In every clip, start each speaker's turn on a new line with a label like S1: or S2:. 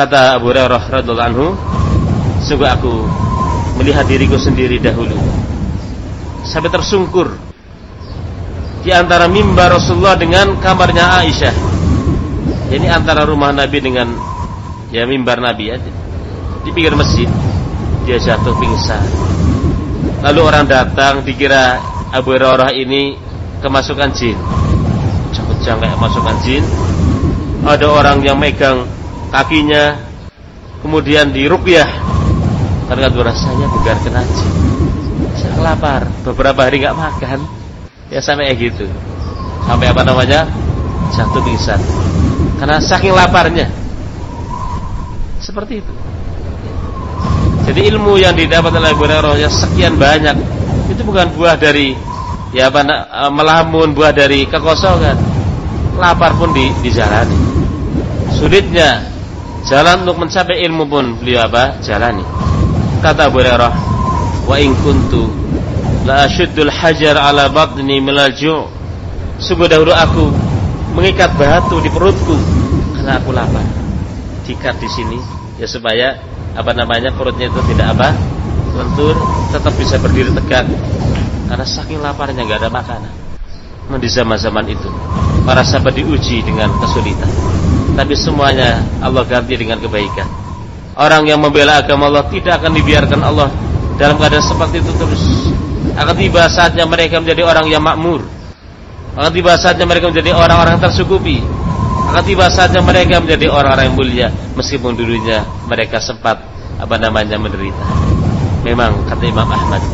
S1: Kata Abu Hurairah radhiallahu anhu, sungguh aku melihat diriku sendiri dahulu sampai tersungkur di antara mimbar Rasulullah dengan kamarnya Aisyah. Ini antara rumah Nabi dengan ya mimbar Nabi ya. Di pinggir masjid dia jatuh pingsan. Lalu orang datang dikira Abu Hurairah ini kemasukan jin. Jangan kayak masukan jin. Ada orang yang megang kakinya kemudian diruqyah karena rasanya bukan kena. Saya lapar, beberapa hari nggak makan. Ya sampai kayak gitu. Sampai apa namanya? Jatuh pingsan. Karena saking laparnya. Seperti itu. Jadi ilmu yang didapat oleh Abu Hurairah sekian banyak itu bukan buah dari ya apa e, melamun buah dari kekosongan. Lapar pun di, dijalani. Sulitnya jalan untuk mencapai ilmu pun beliau apa jalani kata Abu Hurairah wa in kuntu La ashuddul hajar ala batni minal ju' Sungguh dahulu aku mengikat batu di perutku karena aku lapar. Dikat di sini ya supaya apa namanya perutnya itu tidak apa lentur, tetap bisa berdiri tegak. Karena saking laparnya nggak ada makanan. Nah, di zaman-zaman itu para sahabat diuji dengan kesulitan. Tapi semuanya Allah ganti dengan kebaikan. Orang yang membela agama Allah tidak akan dibiarkan Allah dalam keadaan seperti itu terus. Akan tiba saatnya mereka menjadi orang yang makmur. Akan tiba saatnya mereka menjadi orang-orang yang tersukupi. Akan tiba saatnya mereka menjadi orang-orang yang mulia meskipun dulunya mereka sempat apa namanya menderita. Memang kata Imam Ahmad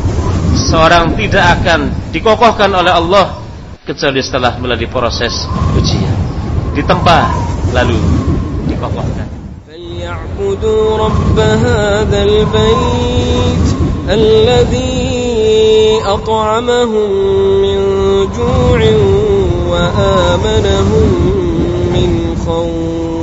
S1: seorang tidak akan dikokohkan oleh Allah kecuali setelah melalui proses ujian. Ditempa lalu dikokohkan فليعبدوا رب هذا البيت الذي أطعمهم من جوع وآمنهم من خوف.